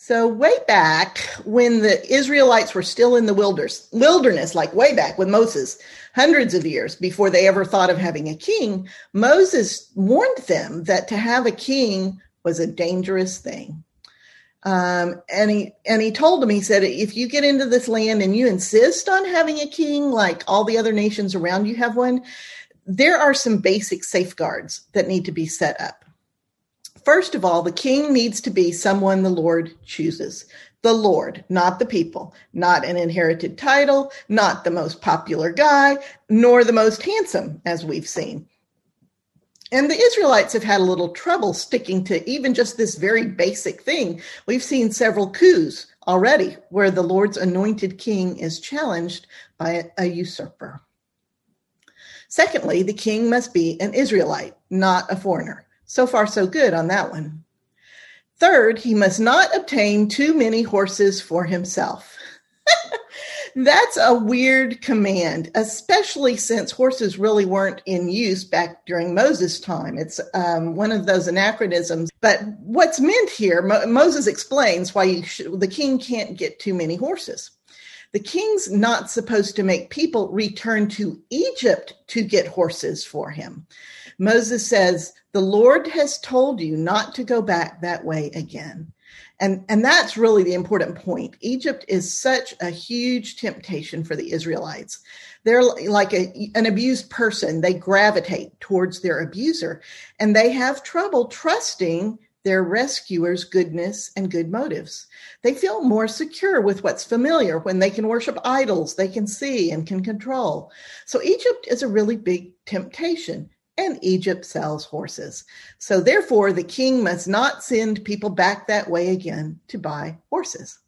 So, way back when the Israelites were still in the wilderness, wilderness, like way back with Moses, hundreds of years before they ever thought of having a king, Moses warned them that to have a king was a dangerous thing. Um, and he and he told them, he said, if you get into this land and you insist on having a king like all the other nations around you have one, there are some basic safeguards that need to be set up. First of all, the king needs to be someone the Lord chooses. The Lord, not the people, not an inherited title, not the most popular guy, nor the most handsome, as we've seen. And the Israelites have had a little trouble sticking to even just this very basic thing. We've seen several coups already where the Lord's anointed king is challenged by a usurper. Secondly, the king must be an Israelite, not a foreigner. So far, so good on that one. Third, he must not obtain too many horses for himself. That's a weird command, especially since horses really weren't in use back during Moses' time. It's um, one of those anachronisms. But what's meant here, Mo- Moses explains why sh- the king can't get too many horses. The king's not supposed to make people return to Egypt to get horses for him. Moses says, The Lord has told you not to go back that way again. And, and that's really the important point. Egypt is such a huge temptation for the Israelites. They're like a, an abused person. They gravitate towards their abuser and they have trouble trusting their rescuer's goodness and good motives. They feel more secure with what's familiar when they can worship idols they can see and can control. So Egypt is a really big temptation and Egypt sells horses. So therefore, the king must not send people back that way again to buy horses.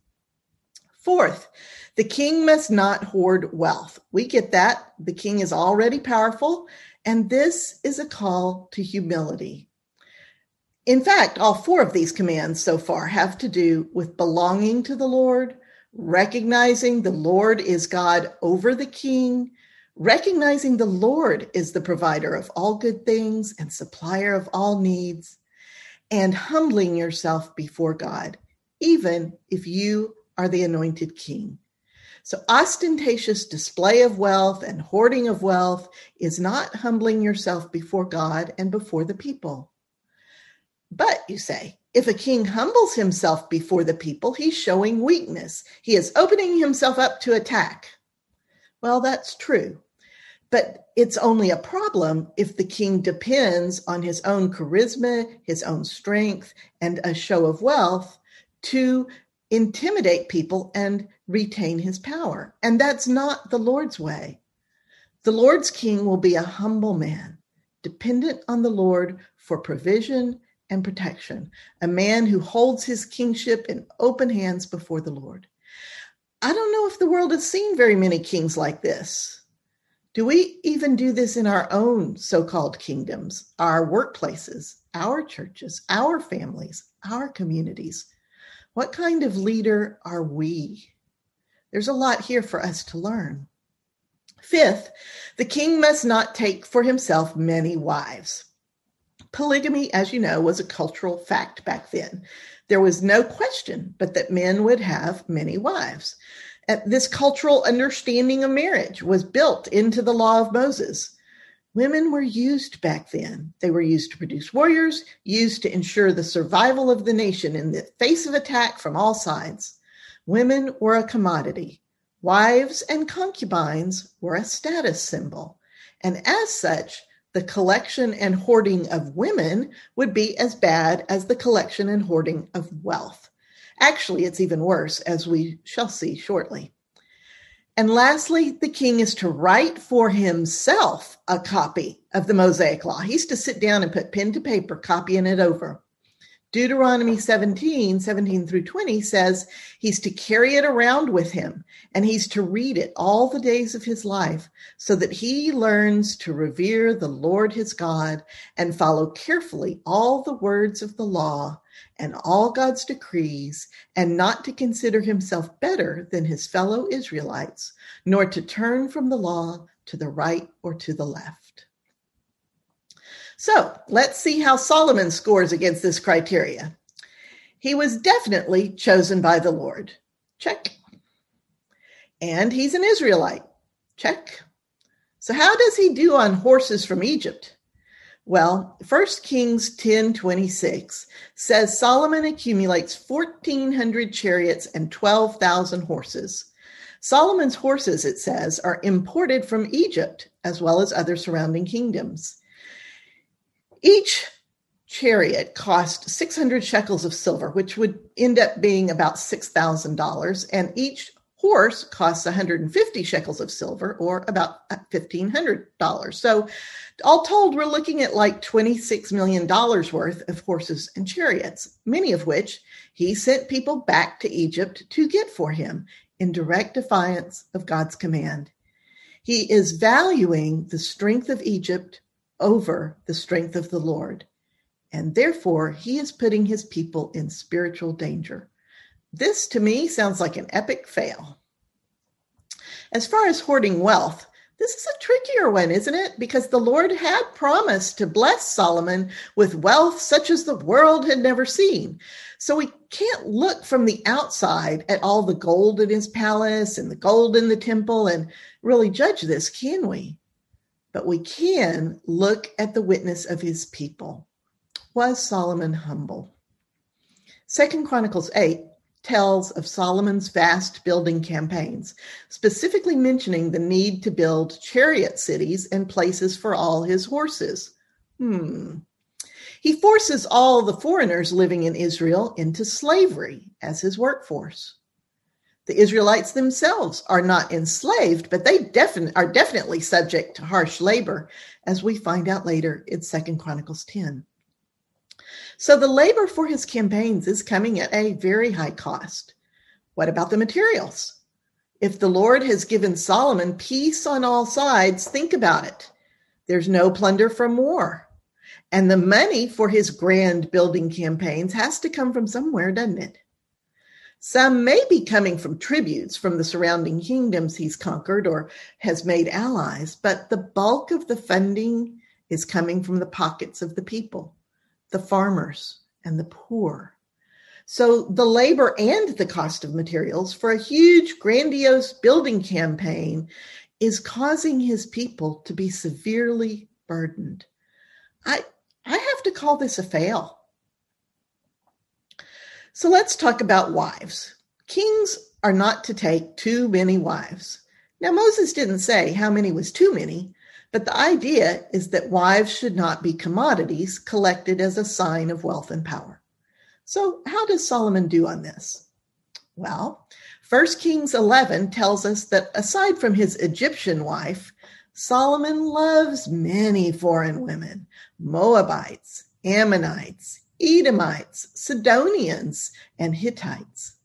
Fourth, the king must not hoard wealth. We get that. The king is already powerful, and this is a call to humility. In fact, all four of these commands so far have to do with belonging to the Lord, recognizing the Lord is God over the king, recognizing the Lord is the provider of all good things and supplier of all needs, and humbling yourself before God, even if you are the anointed king. So, ostentatious display of wealth and hoarding of wealth is not humbling yourself before God and before the people. But, you say, if a king humbles himself before the people, he's showing weakness. He is opening himself up to attack. Well, that's true. But it's only a problem if the king depends on his own charisma, his own strength, and a show of wealth to intimidate people and retain his power. And that's not the Lord's way. The Lord's king will be a humble man, dependent on the Lord for provision and protection, a man who holds his kingship in open hands before the Lord. I don't know if the world has seen very many kings like this. Do we even do this in our own so called kingdoms, our workplaces, our churches, our families, our communities? What kind of leader are we? There's a lot here for us to learn. Fifth, the king must not take for himself many wives. Polygamy, as you know, was a cultural fact back then. There was no question but that men would have many wives uh, this cultural understanding of marriage was built into the law of Moses. Women were used back then. They were used to produce warriors, used to ensure the survival of the nation in the face of attack from all sides. Women were a commodity. Wives and concubines were a status symbol. And as such, the collection and hoarding of women would be as bad as the collection and hoarding of wealth. Actually, it's even worse, as we shall see shortly. And lastly, the king is to write for himself a copy of the Mosaic Law. He's to sit down and put pen to paper, copying it over. Deuteronomy 17, 17 through 20 says he's to carry it around with him and he's to read it all the days of his life so that he learns to revere the Lord his God and follow carefully all the words of the law and all God's decrees, and not to consider himself better than his fellow Israelites, nor to turn from the law to the right or to the left. So let's see how Solomon scores against this criteria. He was definitely chosen by the Lord. Check. And he's an Israelite. Check. So how does he do on horses from Egypt? Well, 1 Kings 10 26 says Solomon accumulates 1,400 chariots and 12,000 horses. Solomon's horses, it says, are imported from Egypt as well as other surrounding kingdoms. Each chariot cost 600 shekels of silver, which would end up being about $6,000, and each horse costs 150 shekels of silver or about $1,500. So, all told, we're looking at like $26 million worth of horses and chariots, many of which he sent people back to Egypt to get for him in direct defiance of God's command. He is valuing the strength of Egypt over the strength of the Lord. And therefore, he is putting his people in spiritual danger. This to me sounds like an epic fail. As far as hoarding wealth, this is a trickier one, isn't it? Because the Lord had promised to bless Solomon with wealth such as the world had never seen. So we can't look from the outside at all the gold in his palace and the gold in the temple and really judge this, can we? But we can look at the witness of his people. Was Solomon humble? Second Chronicles 8 tells of Solomon's vast building campaigns, specifically mentioning the need to build chariot cities and places for all his horses. Hmm. He forces all the foreigners living in Israel into slavery as his workforce. The Israelites themselves are not enslaved, but they are definitely subject to harsh labor, as we find out later in Second Chronicles 10. So the labor for his campaigns is coming at a very high cost. What about the materials? If the Lord has given Solomon peace on all sides, think about it. There's no plunder from war. And the money for his grand building campaigns has to come from somewhere, doesn't it? Some may be coming from tributes from the surrounding kingdoms he's conquered or has made allies, but the bulk of the funding is coming from the pockets of the people the farmers, and the poor. So the labor and the cost of materials for a huge, grandiose building campaign is causing his people to be severely burdened. I, I have to call this a fail. So let's talk about wives. Kings are not to take too many wives. Now, Moses didn't say how many was too many, but the idea is that wives should not be commodities collected as a sign of wealth and power. So, how does Solomon do on this? Well, 1 Kings 11 tells us that aside from his Egyptian wife, Solomon loves many foreign women Moabites, Ammonites, Edomites, Sidonians, and Hittites.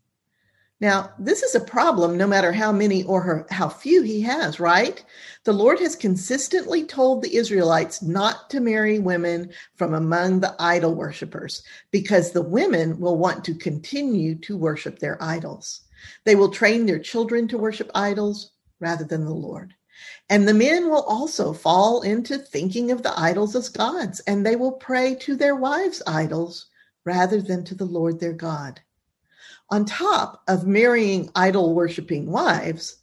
Now, this is a problem no matter how many or how few he has, right? The Lord has consistently told the Israelites not to marry women from among the idol worshippers because the women will want to continue to worship their idols. They will train their children to worship idols rather than the Lord. And the men will also fall into thinking of the idols as gods, and they will pray to their wives' idols rather than to the Lord their God. On top of marrying idol worshiping wives,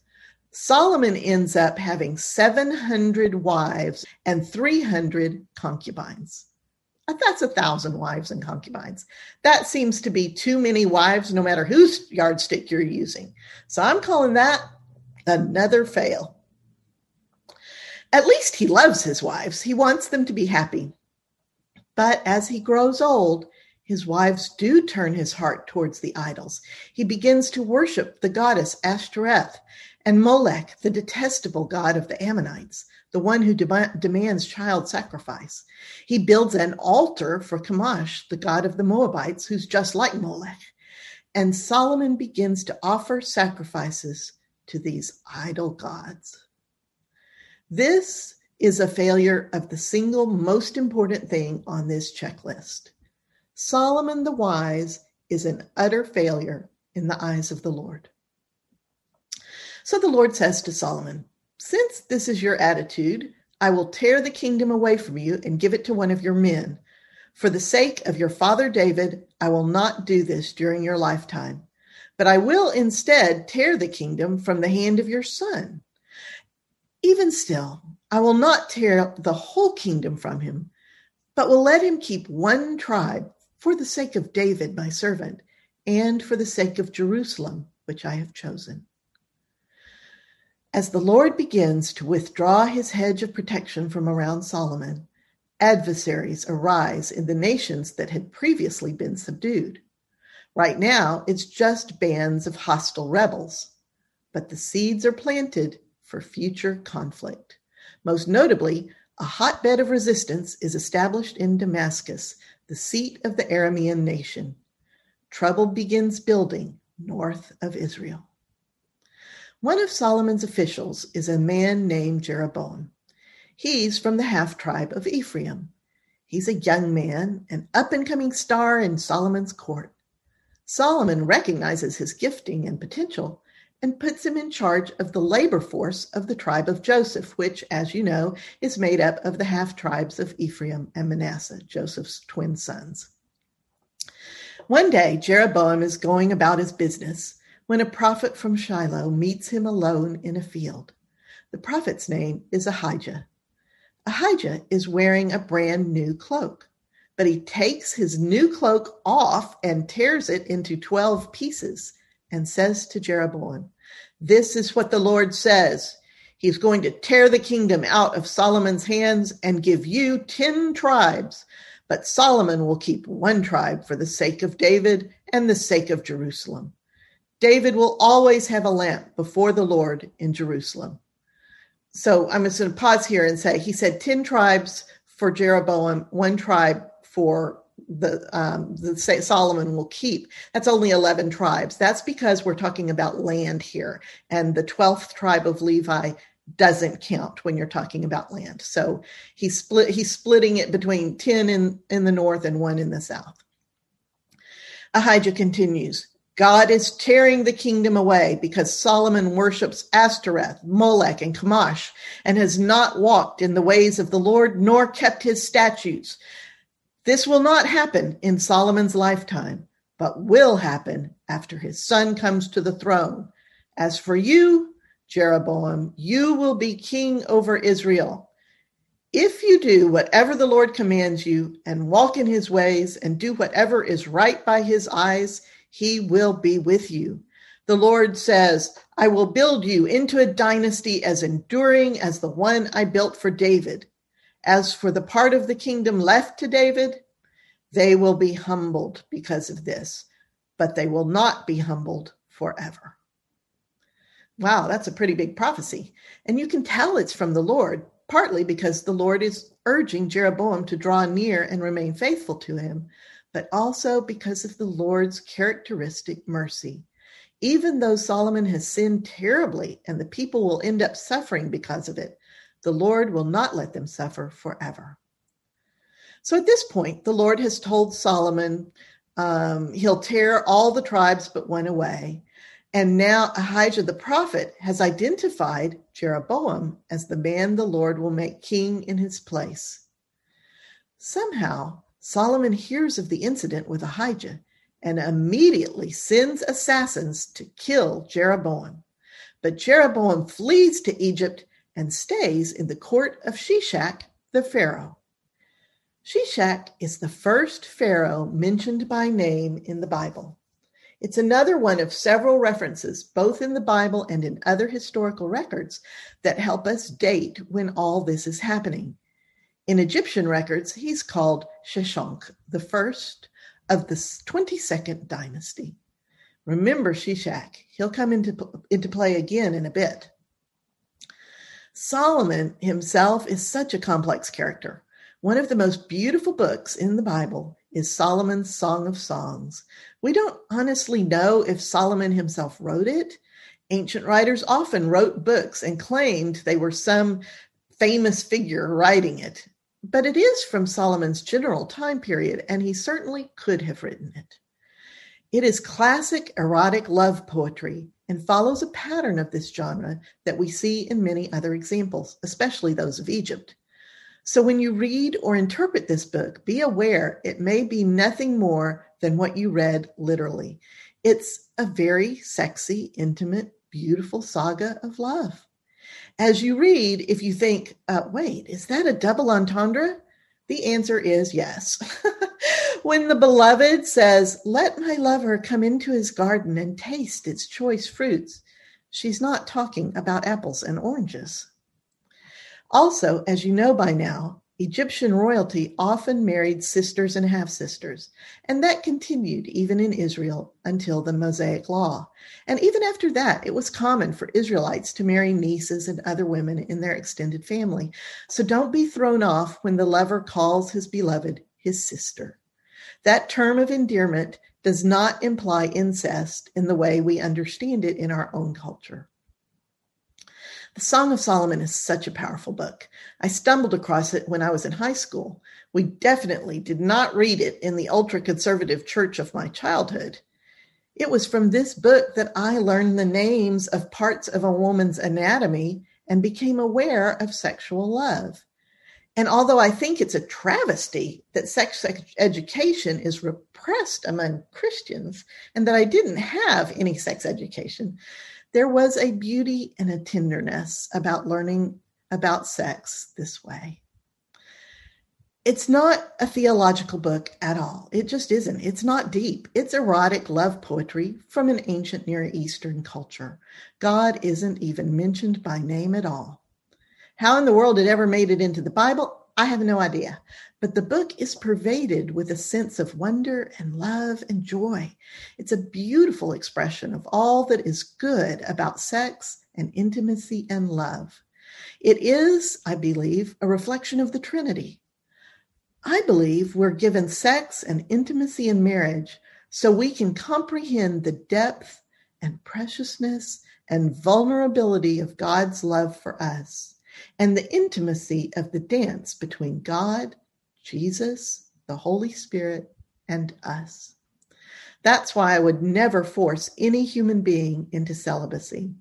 Solomon ends up having 700 wives and 300 concubines. That's a thousand wives and concubines. That seems to be too many wives, no matter whose yardstick you're using. So I'm calling that another fail. At least he loves his wives, he wants them to be happy. But as he grows old, his wives do turn his heart towards the idols. He begins to worship the goddess Ashtoreth and Molech, the detestable god of the Ammonites, the one who de- demands child sacrifice. He builds an altar for Chemosh, the god of the Moabites, who's just like Molech. And Solomon begins to offer sacrifices to these idol gods. This is a failure of the single most important thing on this checklist. Solomon the wise is an utter failure in the eyes of the Lord. So the Lord says to Solomon, Since this is your attitude, I will tear the kingdom away from you and give it to one of your men. For the sake of your father David, I will not do this during your lifetime, but I will instead tear the kingdom from the hand of your son. Even still, I will not tear up the whole kingdom from him, but will let him keep one tribe for the sake of David, my servant, and for the sake of Jerusalem, which I have chosen. As the Lord begins to withdraw his hedge of protection from around Solomon, adversaries arise in the nations that had previously been subdued. Right now, it's just bands of hostile rebels, but the seeds are planted for future conflict. Most notably, a hotbed of resistance is established in Damascus, the seat of the Aramean nation. Trouble begins building north of Israel. One of Solomon's officials is a man named Jeroboam. He's from the half tribe of Ephraim. He's a young man, an up and coming star in Solomon's court. Solomon recognizes his gifting and potential and puts him in charge of the labor force of the tribe of Joseph, which, as you know, is made up of the half tribes of Ephraim and Manasseh, Joseph's twin sons. One day, Jeroboam is going about his business when a prophet from Shiloh meets him alone in a field. The prophet's name is Ahijah. Ahijah is wearing a brand new cloak, but he takes his new cloak off and tears it into 12 pieces and says to Jeroboam, This is what the Lord says. He's going to tear the kingdom out of Solomon's hands and give you 10 tribes, but Solomon will keep one tribe for the sake of David and the sake of Jerusalem. David will always have a lamp before the Lord in Jerusalem so I'm just going to pause here and say he said 10 tribes for Jeroboam, one tribe for the um, the Solomon will keep. That's only 11 tribes. That's because we're talking about land here, and the 12th tribe of Levi doesn't count when you're talking about land. So he's split he's splitting it between 10 in in the north and one in the south. Ahijah continues. God is tearing the kingdom away because Solomon worships Ashtoreth, Molech, and Chemosh, and has not walked in the ways of the Lord nor kept his statutes. This will not happen in Solomon's lifetime, but will happen after his son comes to the throne. As for you, Jeroboam, you will be king over Israel. If you do whatever the Lord commands you and walk in his ways and do whatever is right by his eyes, he will be with you. The Lord says, I will build you into a dynasty as enduring as the one I built for David. As for the part of the kingdom left to David, they will be humbled because of this, but they will not be humbled forever. Wow, that's a pretty big prophecy. And you can tell it's from the Lord, partly because the Lord is urging Jeroboam to draw near and remain faithful to him, but also because of the Lord's characteristic mercy. Even though Solomon has sinned terribly and the people will end up suffering because of it, the Lord will not let them suffer forever. So at this point, the Lord has told Solomon um, he'll tear all the tribes but one away. And now Ahijah the prophet has identified Jeroboam as the man the Lord will make king in his place. Somehow, Solomon hears of the incident with Ahijah and immediately sends assassins to kill Jeroboam. But Jeroboam flees to Egypt and stays in the court of Shishak, the Pharaoh. Shishak is the first Pharaoh mentioned by name in the Bible. It's another one of several references, both in the Bible and in other historical records, that help us date when all this is happening. In Egyptian records, he's called Sheshonq, the first of the 22nd dynasty. Remember Shishak, he'll come into, into play again in a bit. Solomon himself is such a complex character. One of the most beautiful books in the Bible is Solomon's Song of Songs. We don't honestly know if Solomon himself wrote it. Ancient writers often wrote books and claimed they were some famous figure writing it but it is from Solomon's general time period, and he certainly could have written it. It is classic erotic love poetry and follows a pattern of this genre that we see in many other examples, especially those of Egypt. So when you read or interpret this book, be aware it may be nothing more than what you read literally. It's a very sexy, intimate, beautiful saga of love. As you read, if you think, uh, wait, is that a double entendre? The answer is yes. when the beloved says, Let my lover come into his garden and taste its choice fruits, she's not talking about apples and oranges. Also, as you know by now, Egyptian royalty often married sisters and half sisters, and that continued even in Israel until the Mosaic Law. And even after that, it was common for Israelites to marry nieces and other women in their extended family. So don't be thrown off when the lover calls his beloved his sister. That term of endearment does not imply incest in the way we understand it in our own culture. The Song of Solomon is such a powerful book. I stumbled across it when I was in high school. We definitely did not read it in the ultra conservative church of my childhood. It was from this book that I learned the names of parts of a woman's anatomy and became aware of sexual love. And although I think it's a travesty that sex education is repressed among Christians and that I didn't have any sex education, there was a beauty and a tenderness about learning about sex this way. It's not a theological book at all. It just isn't. It's not deep. It's erotic love poetry from an ancient Near Eastern culture. God isn't even mentioned by name at all. How in the world it ever made it into the Bible, I have no idea. But the book is pervaded with a sense of wonder and love and joy. It's a beautiful expression of all that is good about sex and intimacy and love. It is, I believe, a reflection of the Trinity. I believe we're given sex and intimacy in marriage so we can comprehend the depth and preciousness and vulnerability of God's love for us and the intimacy of the dance between God, Jesus, the Holy Spirit, and us. That's why I would never force any human being into celibacy.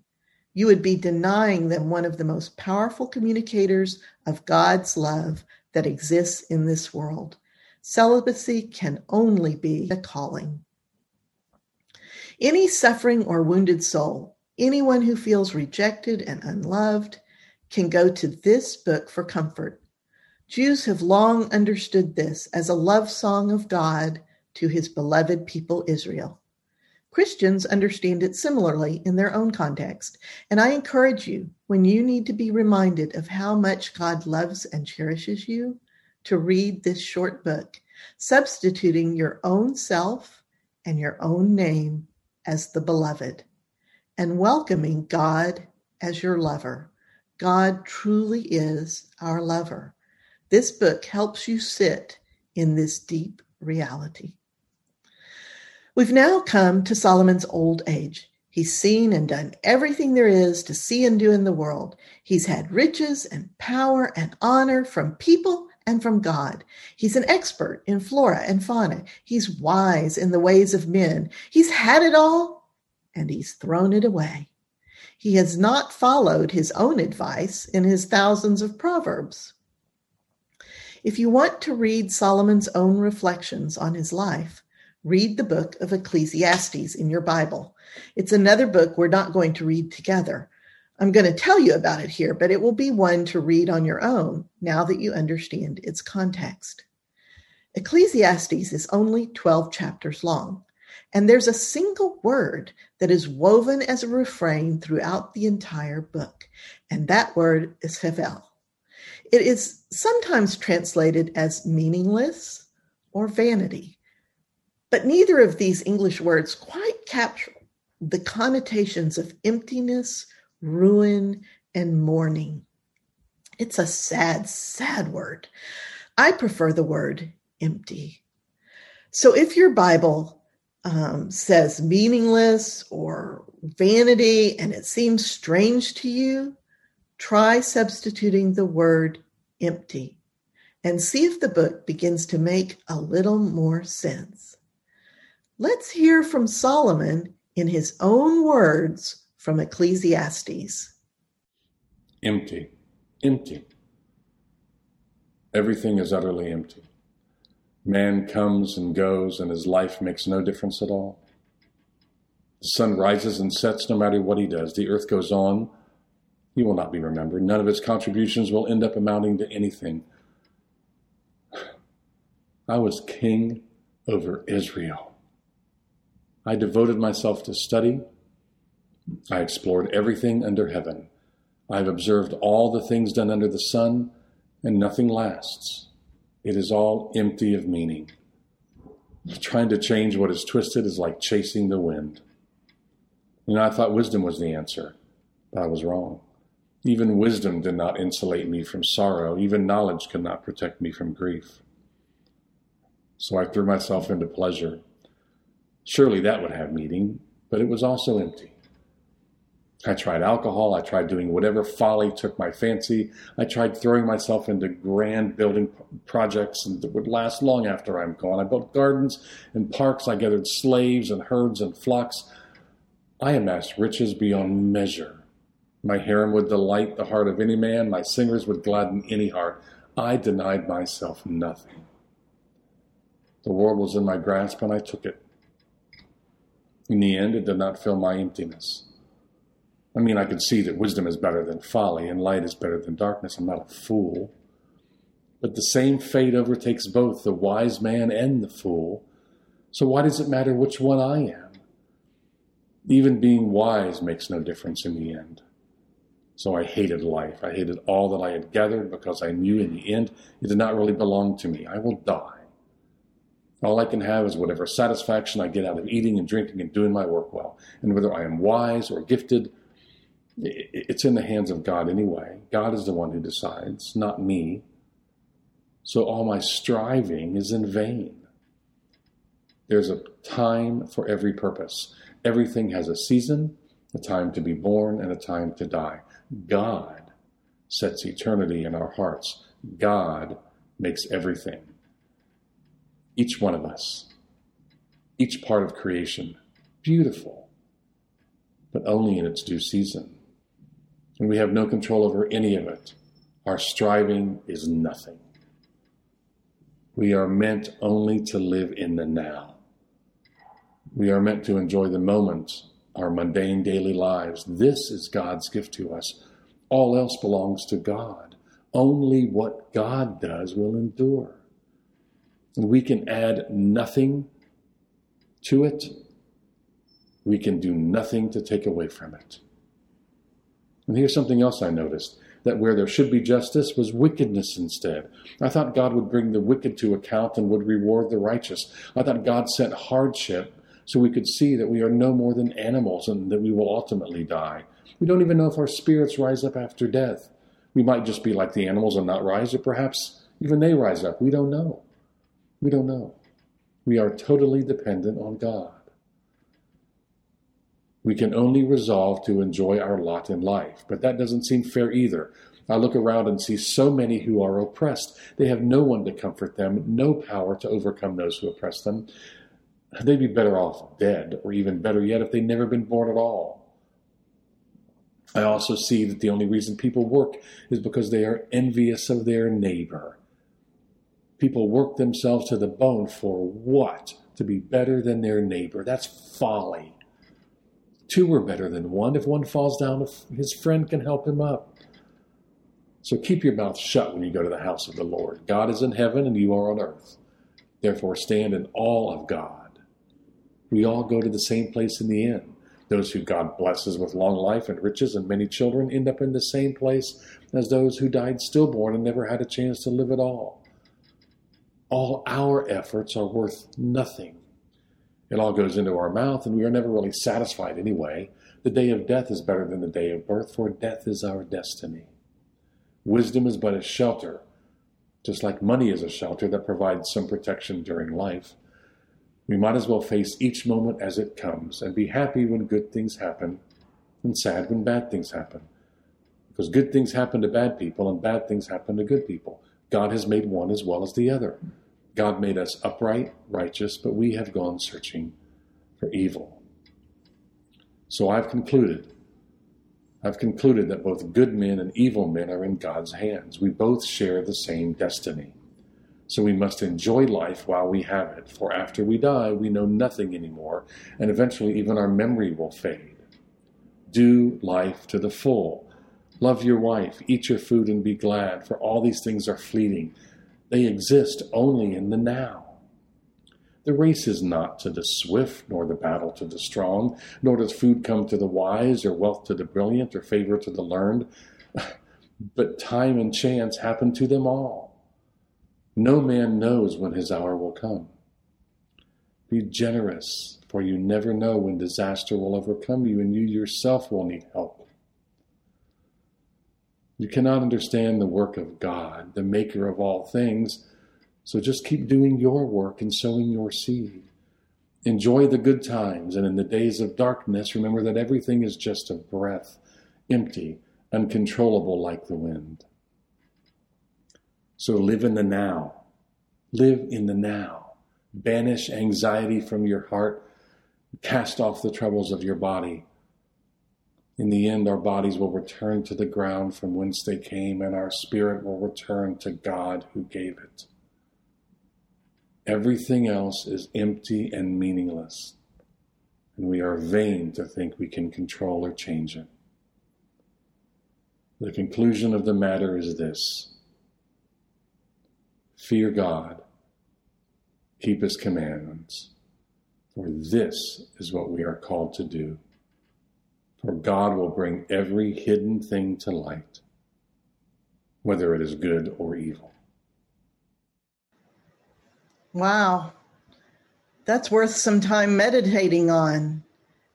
You would be denying them one of the most powerful communicators of God's love that exists in this world. Celibacy can only be a calling. Any suffering or wounded soul, anyone who feels rejected and unloved, can go to this book for comfort. Jews have long understood this as a love song of God to his beloved people Israel. Christians understand it similarly in their own context, and I encourage you, when you need to be reminded of how much God loves and cherishes you, to read this short book, substituting your own self and your own name as the beloved, and welcoming God as your lover. God truly is our lover. This book helps you sit in this deep reality. We've now come to Solomon's old age. He's seen and done everything there is to see and do in the world. He's had riches and power and honor from people and from God. He's an expert in flora and fauna. He's wise in the ways of men. He's had it all and he's thrown it away. He has not followed his own advice in his thousands of proverbs. If you want to read Solomon's own reflections on his life, read the book of Ecclesiastes in your Bible. It's another book we're not going to read together. I'm going to tell you about it here, but it will be one to read on your own now that you understand its context. Ecclesiastes is only 12 chapters long. And there's a single word that is woven as a refrain throughout the entire book, and that word is hevel. It is sometimes translated as meaningless or vanity, but neither of these English words quite capture the connotations of emptiness, ruin, and mourning. It's a sad, sad word. I prefer the word empty. So if your Bible um, says meaningless or vanity and it seems strange to you, try substituting the word empty and see if the book begins to make a little more sense. Let's hear from Solomon in his own words from Ecclesiastes. Empty, empty. Everything is utterly empty. Man comes and goes, and his life makes no difference at all. The sun rises and sets no matter what he does. The earth goes on. He will not be remembered. None of his contributions will end up amounting to anything. I was king over Israel. I devoted myself to study. I explored everything under heaven. I have observed all the things done under the sun, and nothing lasts. It is all empty of meaning. Trying to change what is twisted is like chasing the wind. You know, I thought wisdom was the answer, but I was wrong. Even wisdom did not insulate me from sorrow. Even knowledge could not protect me from grief. So I threw myself into pleasure. Surely that would have meaning, but it was also empty. I tried alcohol. I tried doing whatever folly took my fancy. I tried throwing myself into grand building projects that would last long after I'm gone. I built gardens and parks. I gathered slaves and herds and flocks. I amassed riches beyond measure. My harem would delight the heart of any man. My singers would gladden any heart. I denied myself nothing. The world was in my grasp and I took it. In the end, it did not fill my emptiness. I mean, I can see that wisdom is better than folly and light is better than darkness. I'm not a fool. But the same fate overtakes both the wise man and the fool. So why does it matter which one I am? Even being wise makes no difference in the end. So I hated life. I hated all that I had gathered because I knew in the end it did not really belong to me. I will die. All I can have is whatever satisfaction I get out of eating and drinking and doing my work well. And whether I am wise or gifted, it's in the hands of God anyway. God is the one who decides, not me. So all my striving is in vain. There's a time for every purpose. Everything has a season, a time to be born, and a time to die. God sets eternity in our hearts. God makes everything. Each one of us, each part of creation, beautiful, but only in its due season and we have no control over any of it. Our striving is nothing. We are meant only to live in the now. We are meant to enjoy the moments, our mundane daily lives. This is God's gift to us. All else belongs to God. Only what God does will endure. We can add nothing to it. We can do nothing to take away from it. And here's something else I noticed that where there should be justice was wickedness instead. I thought God would bring the wicked to account and would reward the righteous. I thought God sent hardship so we could see that we are no more than animals and that we will ultimately die. We don't even know if our spirits rise up after death. We might just be like the animals and not rise, or perhaps even they rise up. We don't know. We don't know. We are totally dependent on God. We can only resolve to enjoy our lot in life. But that doesn't seem fair either. I look around and see so many who are oppressed. They have no one to comfort them, no power to overcome those who oppress them. They'd be better off dead, or even better yet, if they'd never been born at all. I also see that the only reason people work is because they are envious of their neighbor. People work themselves to the bone for what? To be better than their neighbor. That's folly. Two are better than one. If one falls down, his friend can help him up. So keep your mouth shut when you go to the house of the Lord. God is in heaven and you are on earth. Therefore, stand in awe of God. We all go to the same place in the end. Those who God blesses with long life and riches and many children end up in the same place as those who died stillborn and never had a chance to live at all. All our efforts are worth nothing it all goes into our mouth, and we are never really satisfied anyway. The day of death is better than the day of birth, for death is our destiny. Wisdom is but a shelter, just like money is a shelter that provides some protection during life. We might as well face each moment as it comes and be happy when good things happen and sad when bad things happen. Because good things happen to bad people and bad things happen to good people. God has made one as well as the other. God made us upright, righteous, but we have gone searching for evil. So I've concluded I've concluded that both good men and evil men are in God's hands. We both share the same destiny. So we must enjoy life while we have it, for after we die, we know nothing anymore, and eventually even our memory will fade. Do life to the full. Love your wife, eat your food, and be glad, for all these things are fleeting. They exist only in the now. The race is not to the swift, nor the battle to the strong, nor does food come to the wise, or wealth to the brilliant, or favor to the learned. But time and chance happen to them all. No man knows when his hour will come. Be generous, for you never know when disaster will overcome you, and you yourself will need help. You cannot understand the work of God, the maker of all things, so just keep doing your work and sowing your seed. Enjoy the good times, and in the days of darkness, remember that everything is just a breath, empty, uncontrollable like the wind. So live in the now. Live in the now. Banish anxiety from your heart. Cast off the troubles of your body. In the end, our bodies will return to the ground from whence they came, and our spirit will return to God who gave it. Everything else is empty and meaningless, and we are vain to think we can control or change it. The conclusion of the matter is this Fear God, keep His commandments, for this is what we are called to do. For God will bring every hidden thing to light, whether it is good or evil. Wow. That's worth some time meditating on.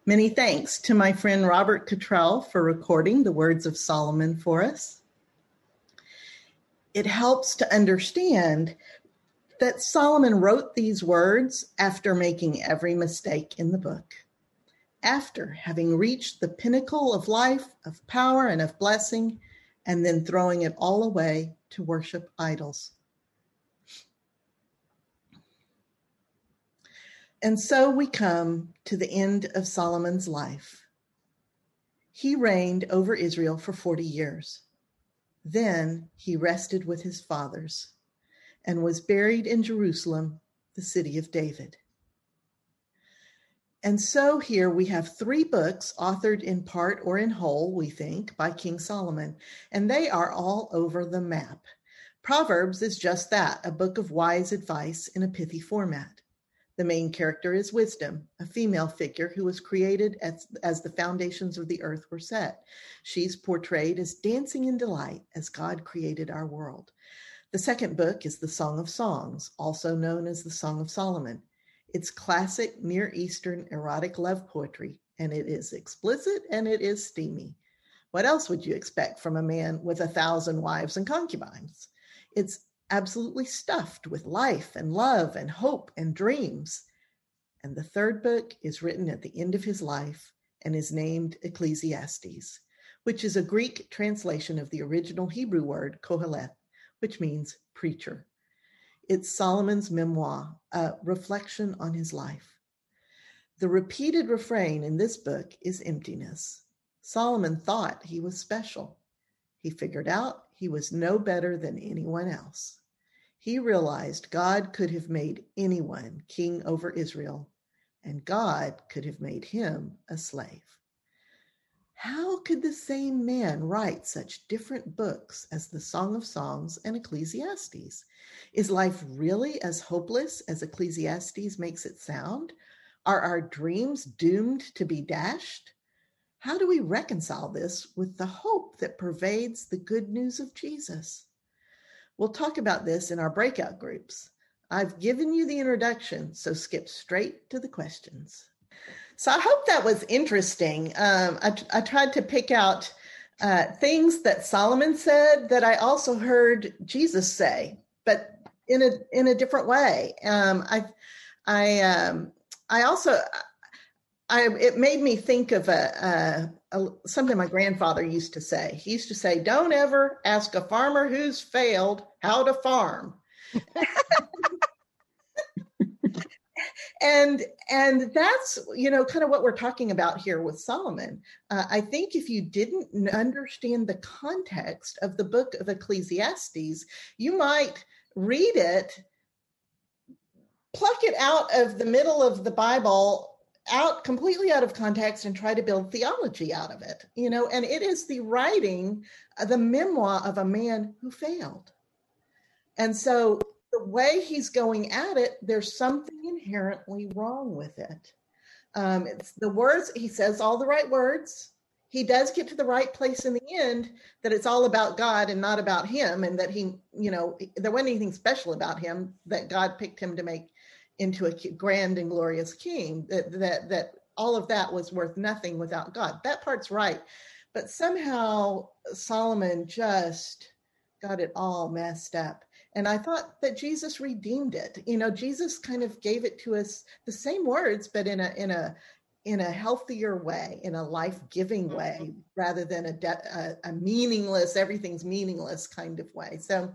Many thanks to my friend Robert Cottrell for recording the words of Solomon for us. It helps to understand that Solomon wrote these words after making every mistake in the book, after having reached the pinnacle of life, of power, and of blessing, and then throwing it all away to worship idols. And so we come to the end of Solomon's life. He reigned over Israel for 40 years. Then he rested with his fathers and was buried in Jerusalem, the city of David. And so here we have three books authored in part or in whole, we think, by King Solomon, and they are all over the map. Proverbs is just that a book of wise advice in a pithy format. The main character is Wisdom, a female figure who was created as, as the foundations of the earth were set. She's portrayed as dancing in delight as God created our world. The second book is the Song of Songs, also known as the Song of Solomon. It's classic Near Eastern erotic love poetry, and it is explicit and it is steamy. What else would you expect from a man with a thousand wives and concubines? It's absolutely stuffed with life and love and hope and dreams. And the third book is written at the end of his life and is named Ecclesiastes, which is a Greek translation of the original Hebrew word Koheleth, which means preacher. It's Solomon's memoir, a reflection on his life. The repeated refrain in this book is emptiness. Solomon thought he was special. He figured out he was no better than anyone else. He realized God could have made anyone king over Israel, and God could have made him a slave. How could the same man write such different books as the Song of Songs and Ecclesiastes? Is life really as hopeless as Ecclesiastes makes it sound? Are our dreams doomed to be dashed? How do we reconcile this with the hope that pervades the good news of Jesus? We'll talk about this in our breakout groups. I've given you the introduction, so skip straight to the questions. So I hope that was interesting. Um, I, I, tried to pick out uh, things that Solomon said that I also heard Jesus say, but in a in a different way. Um, I I um, I also I, it made me think of a, a, a, something my grandfather used to say. He used to say, "Don't ever ask a farmer who's failed how to farm." and and that's you know kind of what we're talking about here with solomon. Uh, i think if you didn't understand the context of the book of ecclesiastes you might read it pluck it out of the middle of the bible out completely out of context and try to build theology out of it you know? And it is the writing uh, the memoir of a man who failed. And so way he's going at it, there's something inherently wrong with it. Um, it's the words, he says all the right words. He does get to the right place in the end that it's all about God and not about him, and that he, you know, there wasn't anything special about him, that God picked him to make into a grand and glorious king, that, that, that all of that was worth nothing without God. That part's right. But somehow Solomon just got it all messed up. And I thought that Jesus redeemed it. You know, Jesus kind of gave it to us the same words, but in a in a in a healthier way, in a life-giving mm-hmm. way, rather than a, de- a, a meaningless, everything's meaningless kind of way. So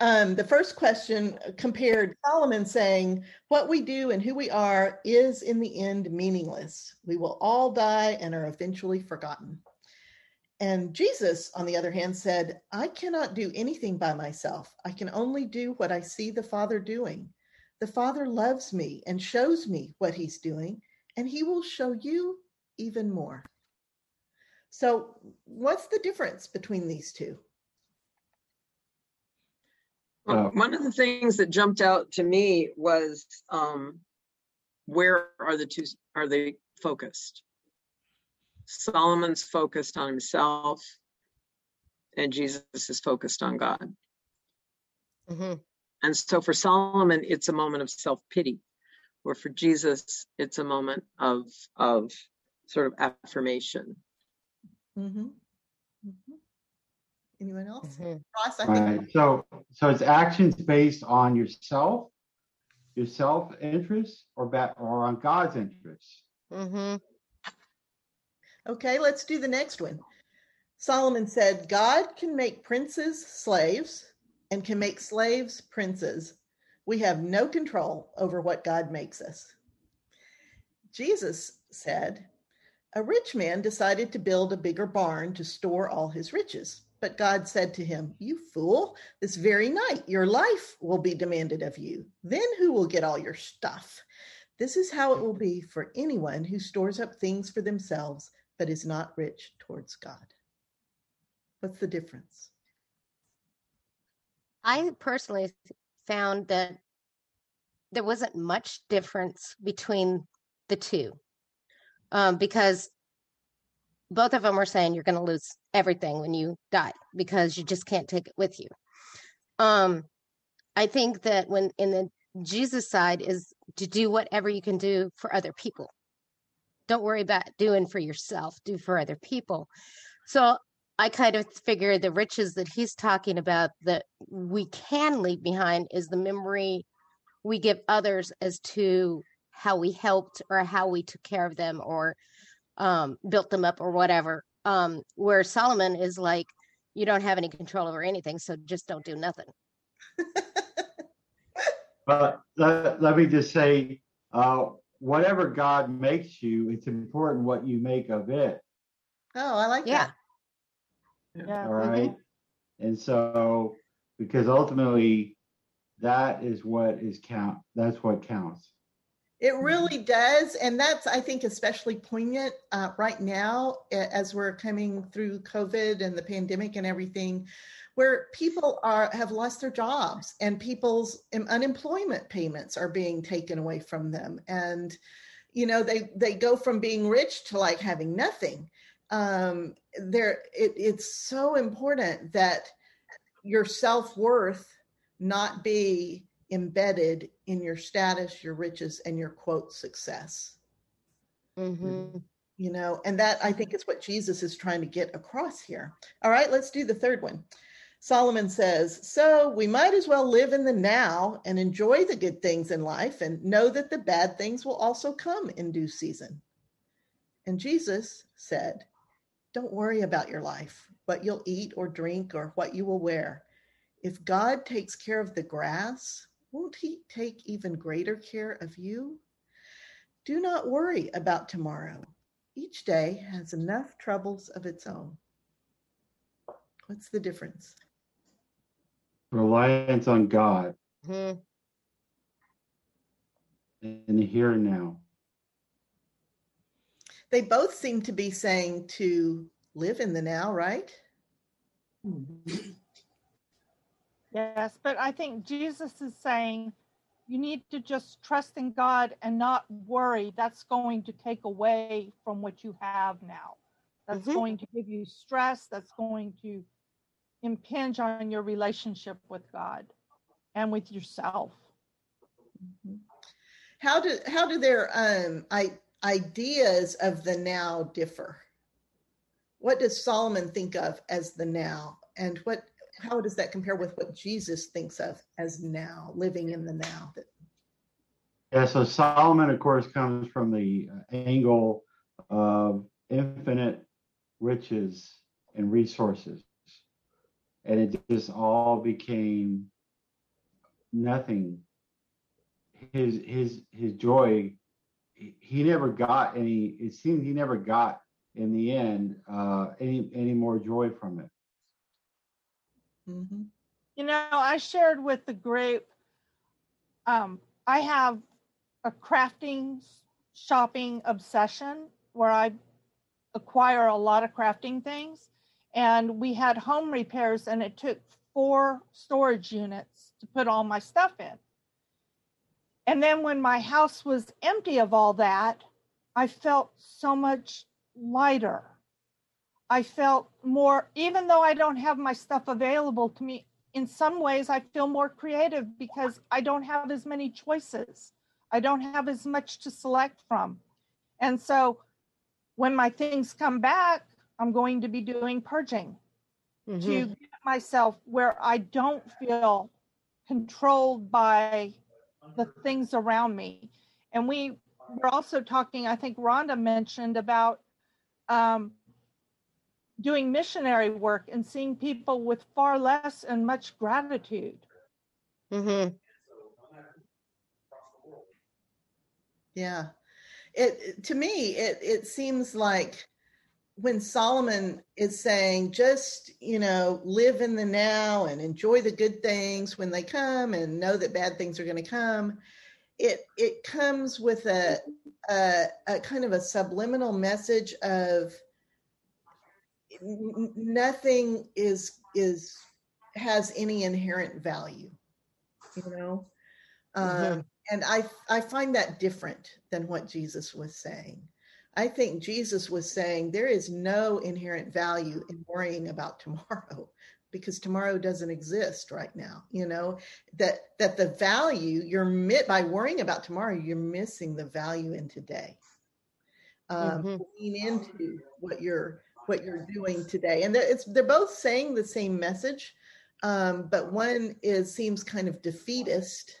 um, the first question compared Solomon saying, What we do and who we are is in the end meaningless. We will all die and are eventually forgotten. And Jesus, on the other hand, said, I cannot do anything by myself. I can only do what I see the Father doing. The Father loves me and shows me what he's doing, and he will show you even more. So, what's the difference between these two? Well, one of the things that jumped out to me was um, where are the two are they focused? Solomon's focused on himself, and Jesus is focused on God. Mm-hmm. And so for Solomon, it's a moment of self pity, where for Jesus, it's a moment of of sort of affirmation. Mm-hmm. Mm-hmm. Anyone else? Mm-hmm. Ross, I think. Right. So, so it's actions based on yourself, your self interest, or back, or on God's interest. Okay, let's do the next one. Solomon said, God can make princes slaves and can make slaves princes. We have no control over what God makes us. Jesus said, A rich man decided to build a bigger barn to store all his riches. But God said to him, You fool, this very night your life will be demanded of you. Then who will get all your stuff? This is how it will be for anyone who stores up things for themselves but is not rich towards God. What's the difference? I personally found that there wasn't much difference between the two um, because both of them were saying you're going to lose everything when you die because you just can't take it with you. Um, I think that when in the Jesus side is to do whatever you can do for other people don't worry about doing for yourself do for other people. So i kind of figure the riches that he's talking about that we can leave behind is the memory we give others as to how we helped or how we took care of them or um, built them up or whatever. Um, where solomon is like you don't have any control over anything so just don't do nothing. But let, let me just say uh, whatever God makes you, it's important what you make of it. Oh, I like yeah. that. Yeah. All right? mm-hmm. And so, because ultimately, that is what is count. That's what counts. It really does. And that's, I think, especially poignant uh, right now as we're coming through COVID and the pandemic and everything where people are have lost their jobs and people's unemployment payments are being taken away from them and you know they they go from being rich to like having nothing um there it, it's so important that your self-worth not be embedded in your status your riches and your quote success mm-hmm. you know and that i think is what jesus is trying to get across here all right let's do the third one Solomon says, So we might as well live in the now and enjoy the good things in life and know that the bad things will also come in due season. And Jesus said, Don't worry about your life, what you'll eat or drink or what you will wear. If God takes care of the grass, won't he take even greater care of you? Do not worry about tomorrow. Each day has enough troubles of its own. What's the difference? Reliance on God Mhm. in the here and now. They both seem to be saying to live in the now, right? Yes, but I think Jesus is saying you need to just trust in God and not worry. That's going to take away from what you have now. That's Mhm. going to give you stress. That's going to impinge on your relationship with God and with yourself. How do how do their um I, ideas of the now differ? What does Solomon think of as the now, and what how does that compare with what Jesus thinks of as now, living in the now? Yeah, so Solomon, of course, comes from the angle of infinite riches and resources. And it just all became nothing. His his his joy, he never got any, it seemed he never got in the end uh any any more joy from it. Mm-hmm. You know, I shared with the group, um, I have a crafting shopping obsession where I acquire a lot of crafting things. And we had home repairs, and it took four storage units to put all my stuff in. And then when my house was empty of all that, I felt so much lighter. I felt more, even though I don't have my stuff available to me, in some ways I feel more creative because I don't have as many choices. I don't have as much to select from. And so when my things come back, I'm going to be doing purging Mhm. to get myself where I don't feel controlled by the things around me. And we were also talking, I think Rhonda mentioned about um, doing missionary work and seeing people with far less and much gratitude. Mhm. Yeah. It to me it it seems like when Solomon is saying just, you know, live in the now and enjoy the good things when they come and know that bad things are going to come, it it comes with a, a a kind of a subliminal message of nothing is is has any inherent value, you know. Um, and I I find that different than what Jesus was saying. I think Jesus was saying there is no inherent value in worrying about tomorrow because tomorrow doesn't exist right now. You know that that the value you're mit by worrying about tomorrow, you're missing the value in today. Um, Mhm. Lean into what you're what you're doing today, and they're, it's they're both saying the same message, um, but one is seems kind of defeatist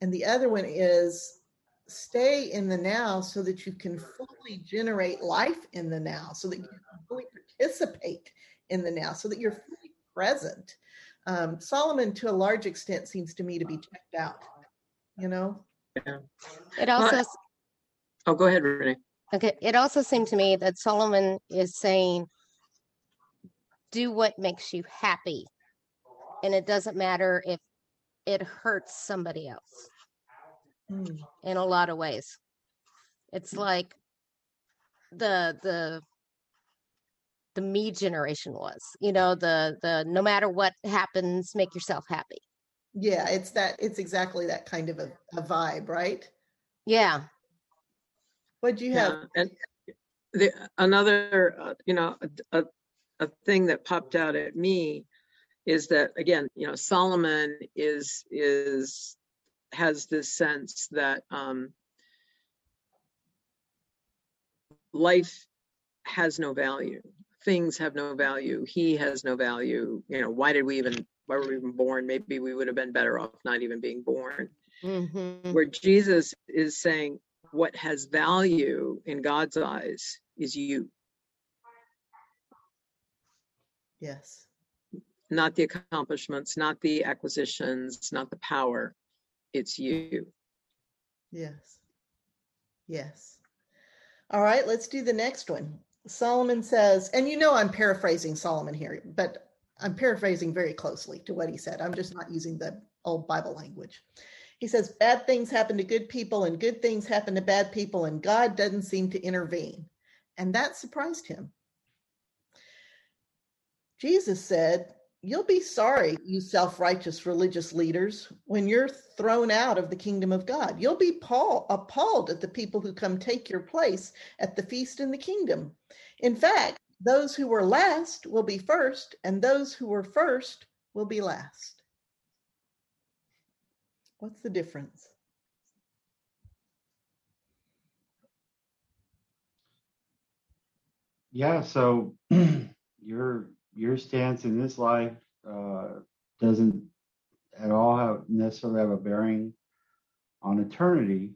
and the other one is stay in the now so that you can fully generate life in the now, so that you can fully participate in the now, so that you're fully present. Um, Solomon, to a large extent, seems to me to be checked out. You know, yeah. It also Oh, go ahead, Renee. Okay. It also seemed to me that Solomon is saying, "Do what makes you happy, and it doesn't matter if it hurts somebody else." Mm, in a lot of ways. It's like the the the me generation was, you know, the the no matter what happens, make yourself happy. yeah, it's that. It's exactly that kind of a, a vibe, right? Yeah. What do you have? Yeah, and the another, uh, you know, a, a, thing that popped out at me is that again, you know, Solomon is is has this sense that um, life has no value, things have no value, he has no value. You know, why did we even why were we even born? Maybe we would have been better off not even being born hmm where Jesus is saying what has value in God's eyes is you, Yes. not the accomplishments, not the acquisitions, not the power. it's you. Yes. Yes. All right, let's do the next one. Solomon says, and you know I'm paraphrasing Solomon here, but I'm paraphrasing very closely to what he said. I'm just not using the old Bible language. He says, Bad things happen to good people, and good things happen to bad people, and God doesn't seem to intervene. And that surprised him. Jesus said, You'll be sorry, you self righteous religious leaders, when you're thrown out of the kingdom of God. You'll be appalled at the people who come take your place at the feast in the kingdom. In fact, those who were last will be first, and those who were first will be last. What's the difference? Yeah, so your your stance in this life uh, doesn't at all have necessarily have a bearing on eternity.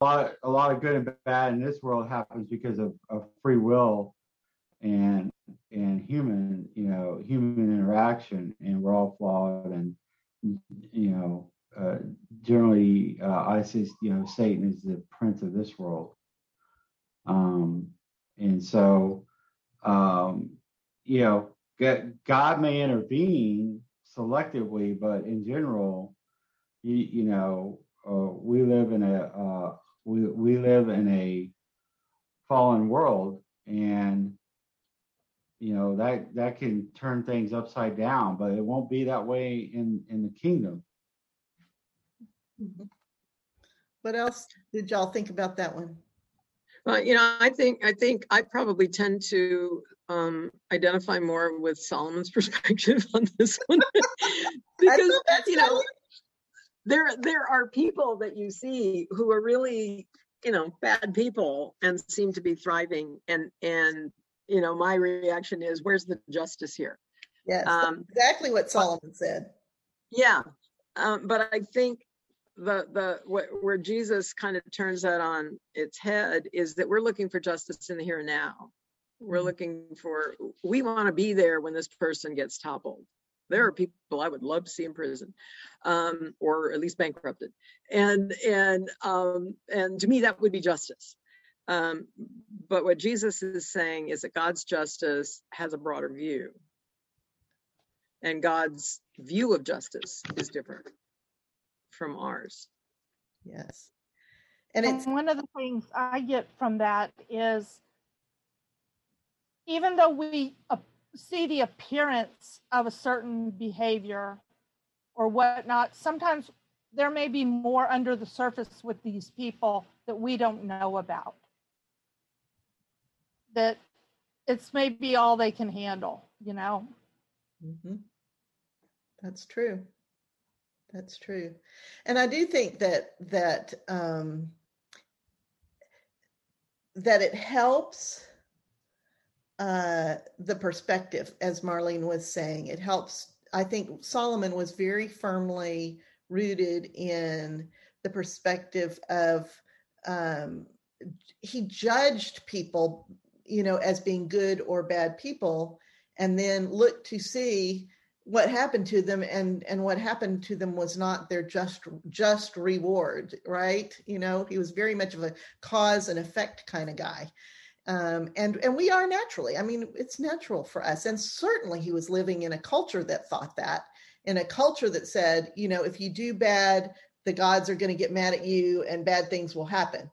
A lot, a lot of good and bad in this world happens because of, of free will and and human, you know, human interaction, and we're all flawed, and you know, uh, generally, uh, you know, Satan is the prince of this world, um, and so, um, you know, God may intervene selectively, but in general, you, you know, uh, we live in a uh, we we live in a fallen world, and you know that that can turn things upside down. But it won't be that way in in the kingdom. Mm-hmm. What else did y'all think about that one? Well, you know, I think I think I probably tend to um, identify more with Solomon's perspective on this one. Because you know there there are people that you see who are really you know bad people and seem to be thriving. And and you know my reaction is where's the justice here? Yes um, exactly what solomon said. Yeah um, but i think the the what, where Jesus kind of turns that on its head is that we're looking for justice in the here and now. We're mm-hmm. looking for we want to be there when this person gets toppled. There are people I would love to see in prison, um, or at least bankrupted, and and um, and to me that would be justice. Um, but what Jesus is saying is that God's justice has a broader view, and God's view of justice is different from ours. Yes. And it's and one of the things I get from that is even though we uh, see the appearance of a certain behavior or whatnot, sometimes there may be more under the surface with these people that we don't know about. That it's maybe all they can handle, you know? Mm-hmm. That's true. That's true. And I do think that that um, that it helps uh, the perspective, as Marlene was saying. It helps. I think Solomon was very firmly rooted in the perspective of um, he judged people, you know, as being good or bad people, and then looked to see what happened to them and and what happened to them was not their just just reward right? You know he was very much of a cause and effect kind of guy. Um, and and we are naturally. I mean it's natural for us. And certainly he was living in a culture that thought that in a culture that said you know if you do bad the gods are going to get mad at you and bad things will happen.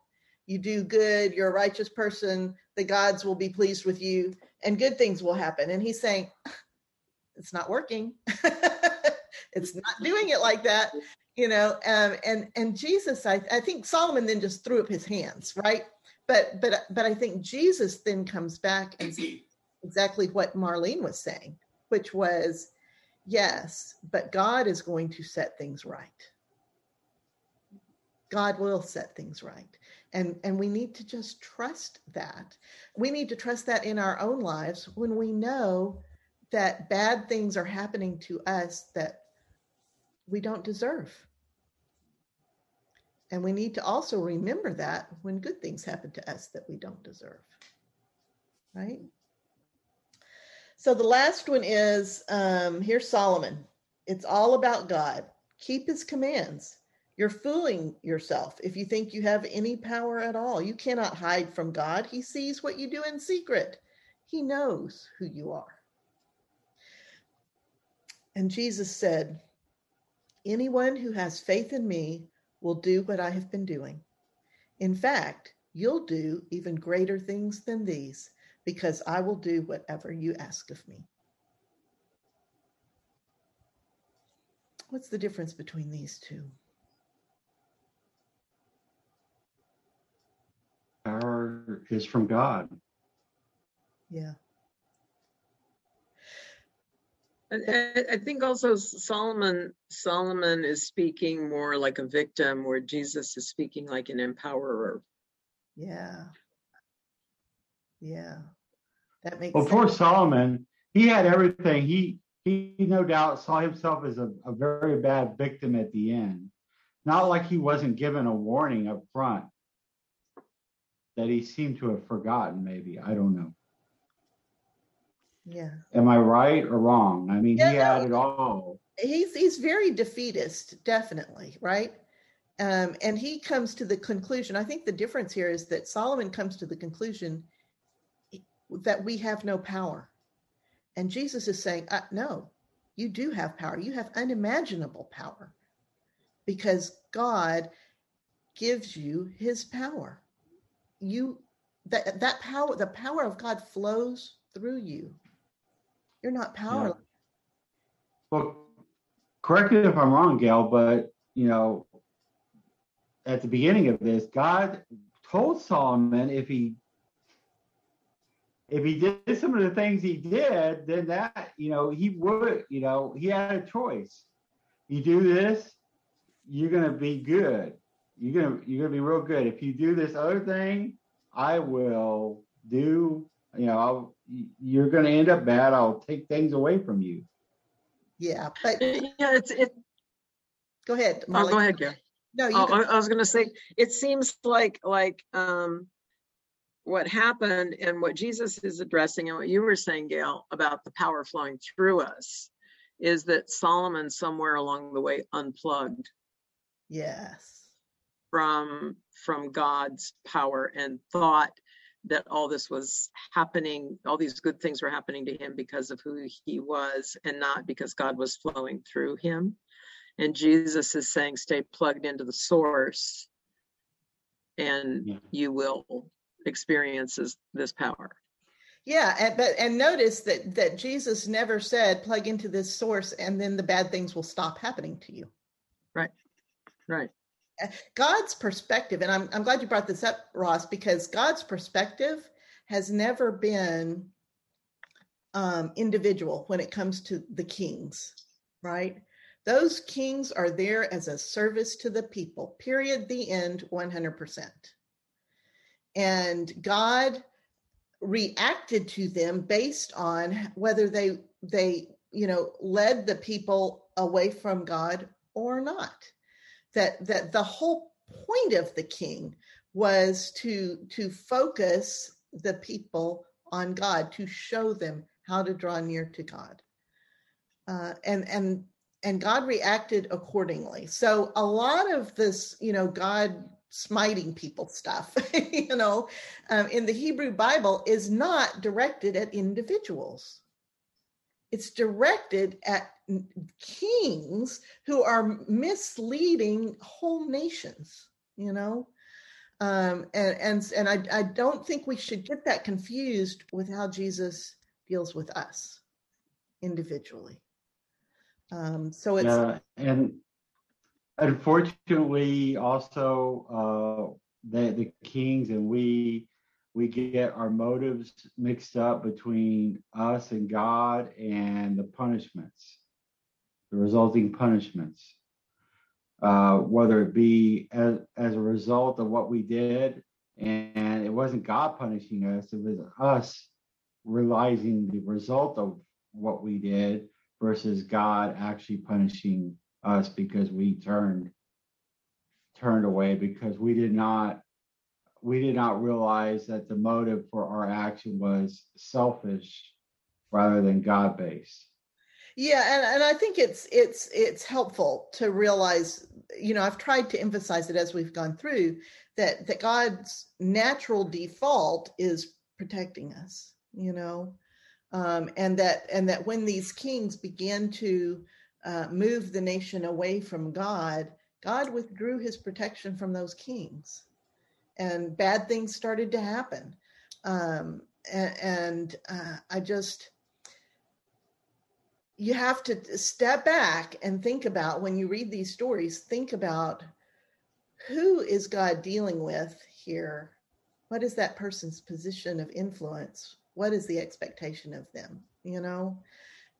You do good you're a righteous person the gods will be pleased with you and good things will happen. And he's saying it's not working. It's not doing it like that you know um, and and jesus I, I think solomon then just threw up his hands right? But but but i think jesus then comes back and exactly what marlene was saying which was yes but god is going to set things right. God will set things right. And and we need to just trust that. We need to trust that in our own lives when we know that bad things are happening to us that we don't deserve. And we need to also remember that when good things happen to us that we don't deserve. Right? So the last one is um, here's Solomon. It's all about God. Keep his commands. You're fooling yourself if you think you have any power at all. You cannot hide from God. He sees what you do in secret, He knows who you are. And Jesus said, Anyone who has faith in me will do what I have been doing. In fact, you'll do even greater things than these because I will do whatever you ask of me. What's the difference between these two? Power is from God. Yeah. I, I think also Solomon Solomon is speaking more like a victim, where Jesus is speaking like an empowerer. Yeah. Yeah. That makes Well, sense. poor Solomon, he had everything. He he no doubt saw himself as a, a very bad victim at the end. Not like he wasn't given a warning up front that he seemed to have forgotten, maybe. I don't know. Yeah. Am I right or wrong? I mean, Yeah, he no. had it all. He's he's very defeatist, definitely, right? Um, and he comes to the conclusion. I think the difference here is that Solomon comes to the conclusion that we have no power. And Jesus is saying, uh, no, you do have power. You have unimaginable power because God gives you his power. You that that power, the power of God flows through you. You're not powerless. Well, correct me if I'm wrong, Gail, but you know, at the beginning of this, God told Solomon if he if he did some of the things he did, then that you know he would you know he had a choice. You do this, you're gonna be good. You're gonna you're gonna be real good. If you do this other thing, I will do. You know, I'll, you're gonna end up bad. I'll take things away from you. Yeah, but Yeah, it's it. go ahead. Molly. Oh, go ahead, Gary. No, you Oh. I, I was going to say, it seems like like um, what happened and what Jesus is addressing, and what you were saying, Gail, about the power flowing through us, is that Solomon somewhere along the way unplugged Yes. from from God's power and thought that all this was happening, all these good things were happening to him because of who he was and not because God was flowing through him. And Jesus is saying, stay plugged into the source and Yeah. you will experience this, this power. Yeah, and, but and notice that that Jesus never said plug into this source and then the bad things will stop happening to you. Right, right. God's perspective, and I'm I'm glad you brought this up, Ross, because God's perspective has never been um, individual when it comes to the kings, right? Those kings are there as a service to the people. Period. The end. One hundred percent. And God reacted to them based on whether they they you know led the people away from God or not that that the whole point of the king was to to focus the people on God to show them how to draw near to God. Uh, and and and God reacted accordingly. So a lot of this you know God smiting people stuff you know um, in the Hebrew Bible is not directed at individuals. It's directed at kings who are misleading whole nations you know? Um and and and i i don't think we should get that confused with how jesus deals with us individually. Um so it's Yeah, and unfortunately, also uh, the the kings and we we get our motives mixed up between us and God and the punishments, the resulting punishments, uh, whether it be as as a result of what we did, and it wasn't God punishing us; it was us realizing the result of what we did versus God actually punishing us because we turned turned away because we did not we did not realize that the motive for our action was selfish rather than God based. Yeah, and, and I think it's it's it's helpful to realize, you know, I've tried to emphasize it as we've gone through that that God's natural default is protecting us, you know, um, and that and that when these kings began to uh, move the nation away from God, God withdrew His protection from those kings, and bad things started to happen. Um, and, and uh, I just you have to step back and think about when you read these stories think about who is god dealing with here? What is that person's position of influence? What is the expectation of them you know?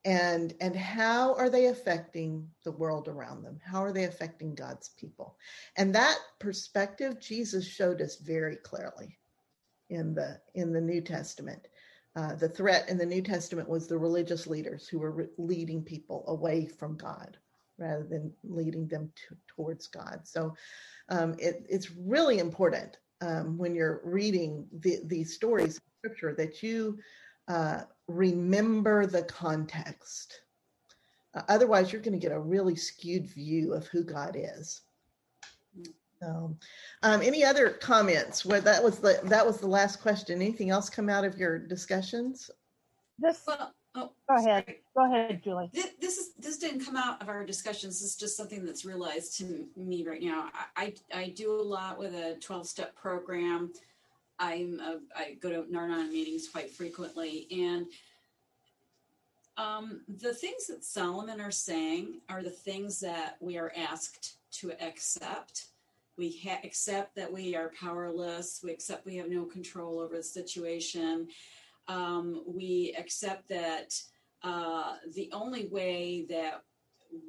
And and how are they affecting the world around them? How are they affecting god's people? And that perspective jesus showed us very clearly in the in the new testament uh, the threat in the New Testament was the religious leaders who were re- leading people away from God rather than leading them to, towards God. So um, it, it's really important um, when you're reading the, these stories of scripture that you uh, remember the context. Uh, otherwise, you're going to get a really skewed view of who God is. So, um, any other comments? Where that was the that was the last question. Anything else come out of your discussions? This, Well, oh, go ahead, sorry. go ahead, Julie. This, this is this didn't come out of our discussions. This is just something that's realized to me right now. I I, I do a lot with a twelve step program. I'm a, I go to Nar-Anon meetings quite frequently, and um, the things that Solomon are saying are the things that we are asked to accept. We ha- accept that we are powerless. We accept we have no control over the situation. Um, we accept that uh, the only way that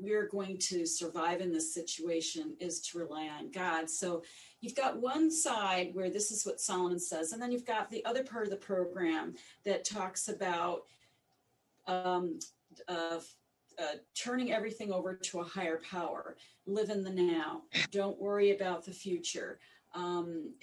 we're going to survive in this situation is to rely on God. So you've got one side where this is what Solomon says, and then you've got the other part of the program that talks about um, uh, uh, turning everything over to a higher power. Live in the now. Don't worry about the future. Um,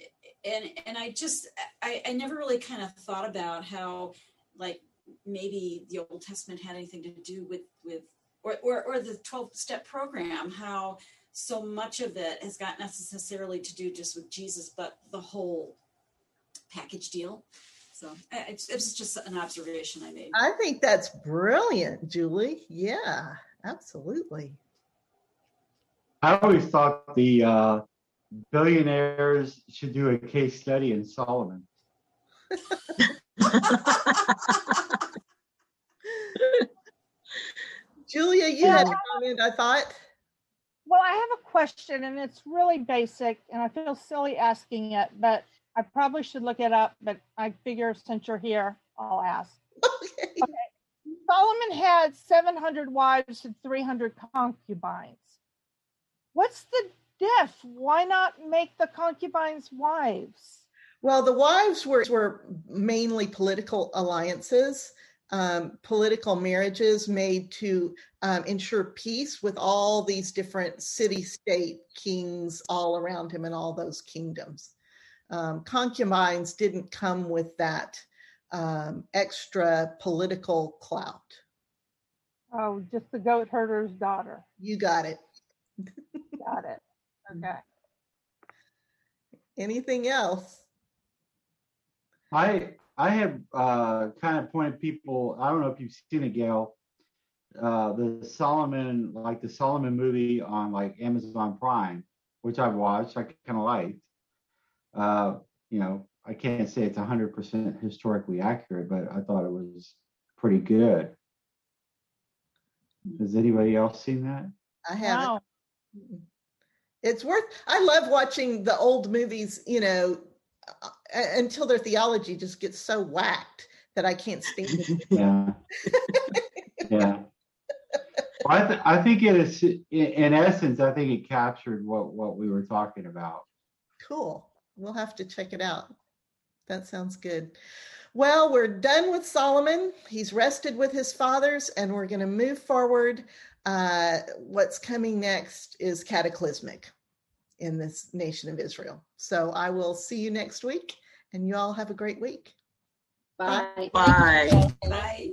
and and I just I, I never really kind of thought about how like maybe the Old Testament had anything to do with with or or, or the twelve step program how so much of it has got necessarily to do just with Jesus, but the whole package deal. So it's, it's just an observation I made. I think that's brilliant, Julie. Yeah, absolutely. I always thought the uh, billionaires should do a case study in Solomon. Julia, you Yeah. had a comment, I thought. Well, I have a question and it's really basic and I feel silly asking it, but I probably should look it up, but I figure since you're here, I'll ask. Okay. Solomon had 700 wives and 300 concubines. What's the diff? Why not make the concubines wives? Well, the wives were were mainly political alliances, um, political marriages made to um, ensure peace with all these different city-state kings all around him and all those kingdoms. Um, concubines didn't come with that um, extra political clout. Oh, just the goat herder's daughter. You got it. Got it. Okay. Anything else? I I have uh, kind of pointed people. I don't know if you've seen it, Gail. Uh, the Solomon, like the Solomon movie on like Amazon Prime, which I've watched. I kind of liked. Uh, you know, I can't say it's 100% historically accurate, but I thought it was pretty good. Has anybody else seen that? I haven't. Wow. It's worth. I love watching the old movies. You know, uh, until their theology just gets so whacked that I can't stand it. Yeah. yeah. Well, I, th- I think it is, in, in essence, I think it captured what, what we were talking about. Cool. We'll have to check it out. That sounds good. Well, we're done with Solomon. He's rested with his fathers, and we're going to move forward. Uh, what's coming next is cataclysmic in this nation of Israel. So I will see you next week, and you all have a great week. Bye. Bye. Bye.